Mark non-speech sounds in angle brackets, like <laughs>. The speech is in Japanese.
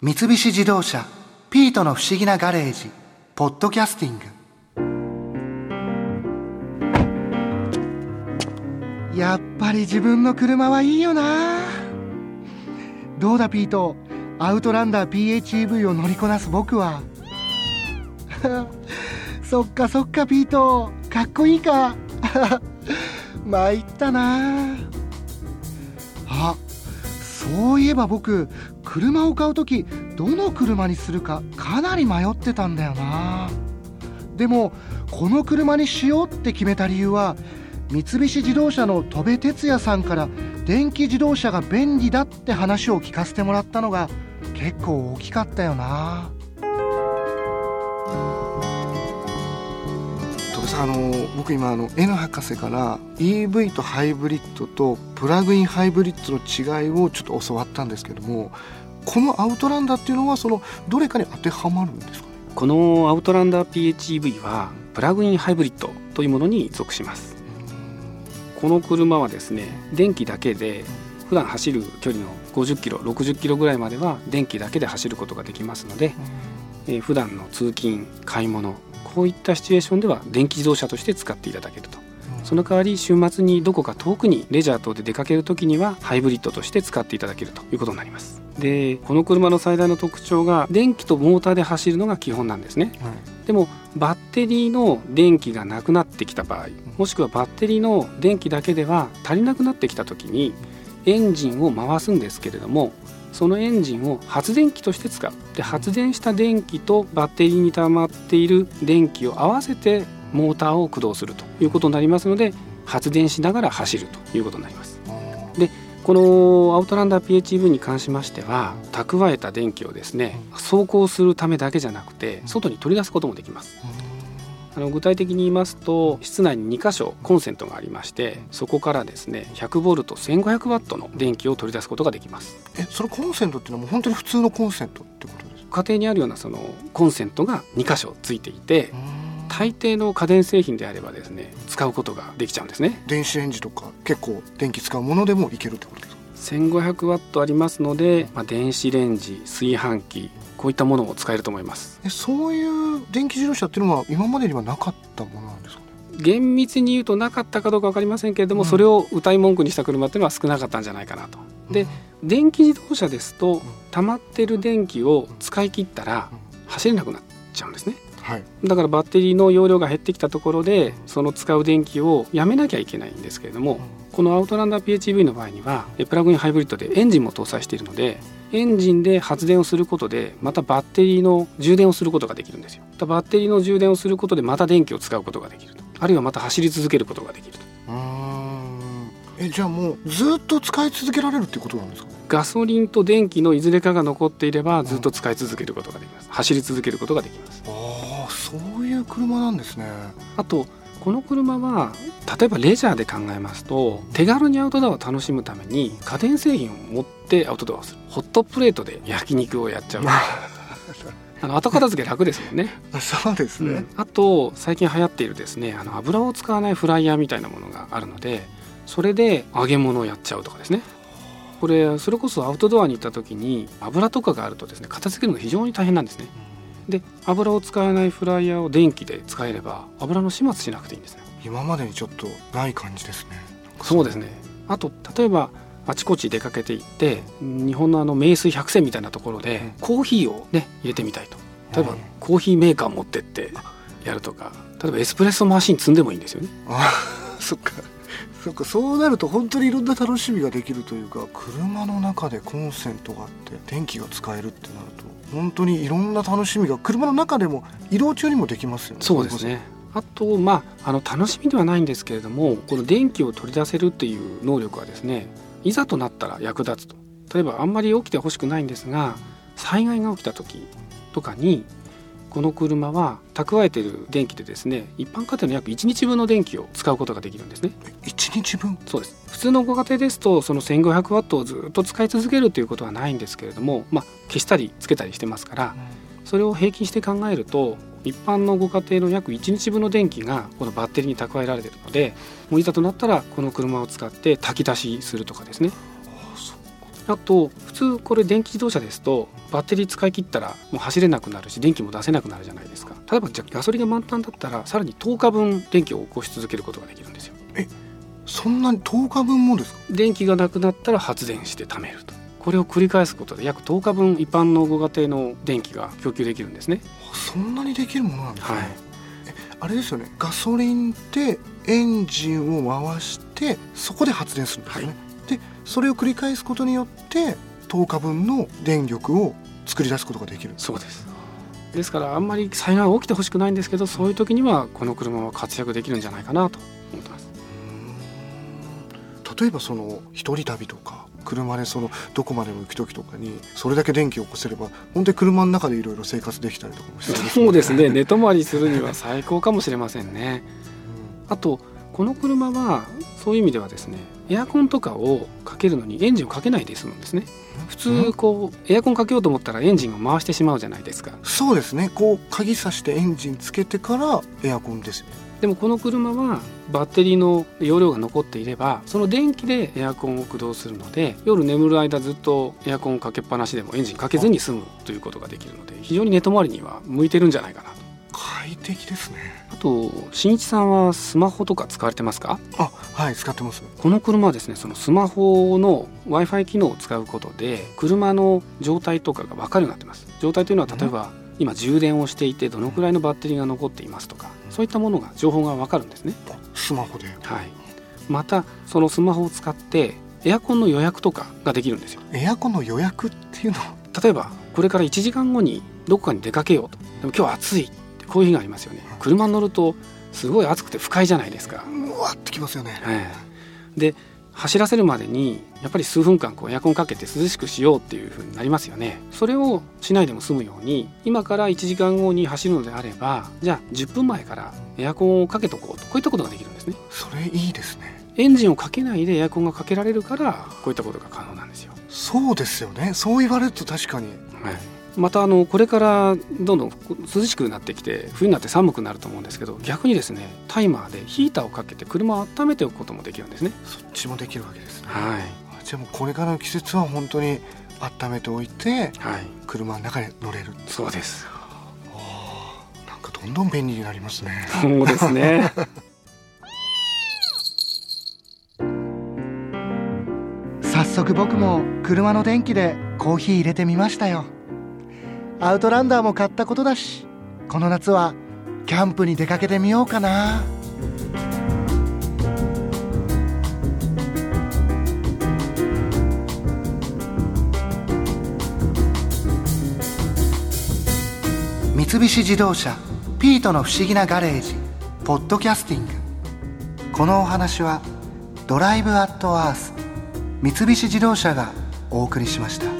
三菱自動車「ピートの不思議なガレージ」「ポッドキャスティング」やっぱり自分の車はいいよな。どうだピート？アウトランダー PHEV を乗りこなす僕は。<laughs> そっかそっかピート。かっこいいか。<laughs> 参ったな。あそういえば僕車を買う時どの車にするかかなり迷ってたんだよな。でもこの車にしようって決めた理由は三菱自動車の戸部哲也さんから電気自動車が便利だって話を聞かせてもらったのが結構大きかったよな。あの僕今あの N 博士から EV とハイブリッドとプラグインハイブリッドの違いをちょっと教わったんですけどもこのアウトランダーっていうのはそのどれかに当てはまるんですかこのアウトランダー PHEV はプラグインハイブリッドというものに属します。この車はですね電気だけで普段走る距離の50キロ60キロぐらいまでは電気だけで走ることができますので、えー、普段の通勤買い物こういったシチュエーションでは電気自動車として使っていただけると。その代わり週末にどこか遠くにレジャー等で出かける時にはハイブリッドとして使っていただけるということになります。でこの車の最大の特徴が電気とモーターで走るのが基本なんですね、はい、でもバッテリーの電気がなくなってきた場合もしくはバッテリーの電気だけでは足りなくなってきた時にエンジンを回すんですけれどもそのエンジンを発電機として使うで発電した電気とバッテリーに溜まっている電気を合わせてモーターを駆動するということになりますので発電しながら走るということになります。でこのアウトランダー PHEV に関しましては蓄えた電気をですね走行するためだけじゃなくて外に取り出すこともできます。あの具体的に言いますと室内に2箇所コンセントがありましてそこからですね 100V1500W の電気を取り出すことができます。えそのコンセントっていうのはもう本当に普通のコンセントってことですか？家庭にあるようなそのコンセントが2箇所ついていて大抵の家電製品であればですね使うことができちゃうんですね。電子レンジとか結構電気使うものでもいけるってことですか？1500ワットありますので、まあ、電子レンジ炊飯器こういったものを使えると思います。えそういう電気自動車っていうのは今までにはなかったものなんですか厳密に言うとなかったかどうか分かりませんけれども、うん、それを歌い文句にした車っていうのは少なかったんじゃないかなと。で、うん、電気自動車ですと溜まってる電気を使い切ったら走れなくなっちゃうんですね。はい、だからバッテリーの容量が減ってきたところでその使う電気をやめなきゃいけないんですけれども、このアウトランダー PHEV の場合にはプラグインハイブリッドでエンジンも搭載しているのでエンジンで発電をすることでまたバッテリーの充電をすることができるんですよ。バッテリーの充電をすることでまた電気を使うことができると。あるいはまた走り続けることができると。えじゃあもうずっと使い続けられるってことなんですか？ガソリンと電気のいずれかが残っていればずっと使い続けることができます、走り続けることができますそういう車なんですね。あとこの車は例えばレジャーで考えますと手軽にアウトドアを楽しむために家電製品を持ってアウトドアをする。ホットプレートで焼肉をやっちゃう。<laughs> あの後片付け楽ですもんね。<laughs> そうですね、うん、あと最近流行っているですねあの油を使わないフライヤーみたいなものがあるのでそれで揚げ物をやっちゃうとかですね。これそれこそアウトドアに行った時に油とかがあるとですね片付けるのが非常に大変なんですね、で油を使わないフライヤーを電気で使えれば油の始末しなくていいんですね。今までにちょっとない感じですね。そうですね。あと例えばあちこち出かけていって日本のあの名水百選みたいなところでコーヒーをね入れてみたいと。例えばコーヒーメーカー持ってってやるとか。例えばエスプレッソマシン積んでもいいんですよね。あ <laughs> そっか <laughs> そっかそうなると本当にいろんな楽しみができるというか車の中でコンセントがあって電気が使えるってなると本当にいろんな楽しみが車の中でも移動中にもできますよね。そうですねあと、まあ、あの楽しみではないんですけれどもこの電気を取り出せるっていう能力はですねいざとなったら役立つと例えばあんまり起きてほしくないんですが災害が起きた時とかにこの車は蓄えている電気でですね一般家庭の約1日分の電気を使うことができるんですね。1日分？そうです。普通のご家庭ですとその1500ワットをずっと使い続けるということはないんですけれども、まあ、消したりつけたりしてますから、それを平均して考えると一般のご家庭の約1日分の電気がこのバッテリーに蓄えられているのでもういざとなったらこの車を使って炊き出しするとかですねあと普通これ電気自動車ですとバッテリー使い切ったらもう走れなくなるし電気も出せなくなるじゃないですか。例えばじゃガソリンが満タンだったらさらに10日分電気を起こし続けることができるんですよ。そんなに10日分もですか？電気がなくなったら発電して貯めると。これを繰り返すことで約10日分一般のご家庭の電気が供給できるんですね。そんなにできるものなんですね、はい。あれですよね。ガソリンでエンジンを回してそこで発電するんですよね、でそれを繰り返すことによって10日分の電力を作り出すことができる。そうです。ですからあんまり災害が起きてほしくないんですけどそういう時にはこの車は活躍できるんじゃないかなと思ってます。例えばその一人旅とか車でそのどこまでも行く時とかにそれだけ電気を起こせれば本当に車の中でいろいろ生活できたりとかもしてそうですね。寝泊まりするには最高かもしれませんね。あとこの車はそういう意味ではですねエアコンとかをかけるのにエンジンをかけないで済むんですね。普通こうエアコンかけようと思ったらエンジンを回してしまうじゃないですか。そうですね。こう鍵さしてエンジンつけてからエアコンですよ。ねでもこの車はバッテリーの容量が残っていればその電気でエアコンを駆動するので夜眠る間ずっとエアコンをかけっぱなしでもエンジンかけずに済むということができるので非常に寝泊まりには向いてるんじゃないかなと快適ですね。あと新一さんはスマホとか使われてますか？あはい使ってます。この車はですねそのスマホの w i f i 機能を使うことで車の状態とかが分かるようになってます。状態というのは例えば、今充電をしていてどのくらいのバッテリーが残っていますとかそういったものが情報が分かるんですね、スマホで。はい、またそのスマホを使ってエアコンの予約とかができるんですよ。エアコンの予約っていうのは？例えばこれから1時間後にどこかに出かけようと。でも今日は暑いこういう日がありますよね。車に乗るとすごい暑くて不快じゃないですか、うわってきますよね。はい、で走らせるまでにやっぱり数分間こうエアコンかけて涼しくしようっていう風になりますよね。それをしないでも済むように今から1時間後に走るのであればじゃあ10分前からエアコンをかけとこうと。こういったことができるんですね。それいいですね。エンジンをかけないでエアコンがかけられるからこういったことが可能なんですよ、そうですよね。そう言われると確かに。はい、またあのこれからどんどん涼しくなってきて冬になって寒くなると思うんですけど逆にですねタイマーでヒーターをかけて車を温めておくこともできるんですね。そっちもできるわけですね。はい。あじゃあもうこれからの季節は本当に温めておいてはい。車の中で乗れる。そうです。なんかどんどん便利になりますね。そうですね。<laughs> 早速僕も車の電気でコーヒー入れてみましたよアウトランダーも買ったことだしこの夏はキャンプに出かけてみようかな。三菱自動車ピートの不思議なガレージポッドキャスティング。このお話はドライブアットアース三菱自動車がお送りしました。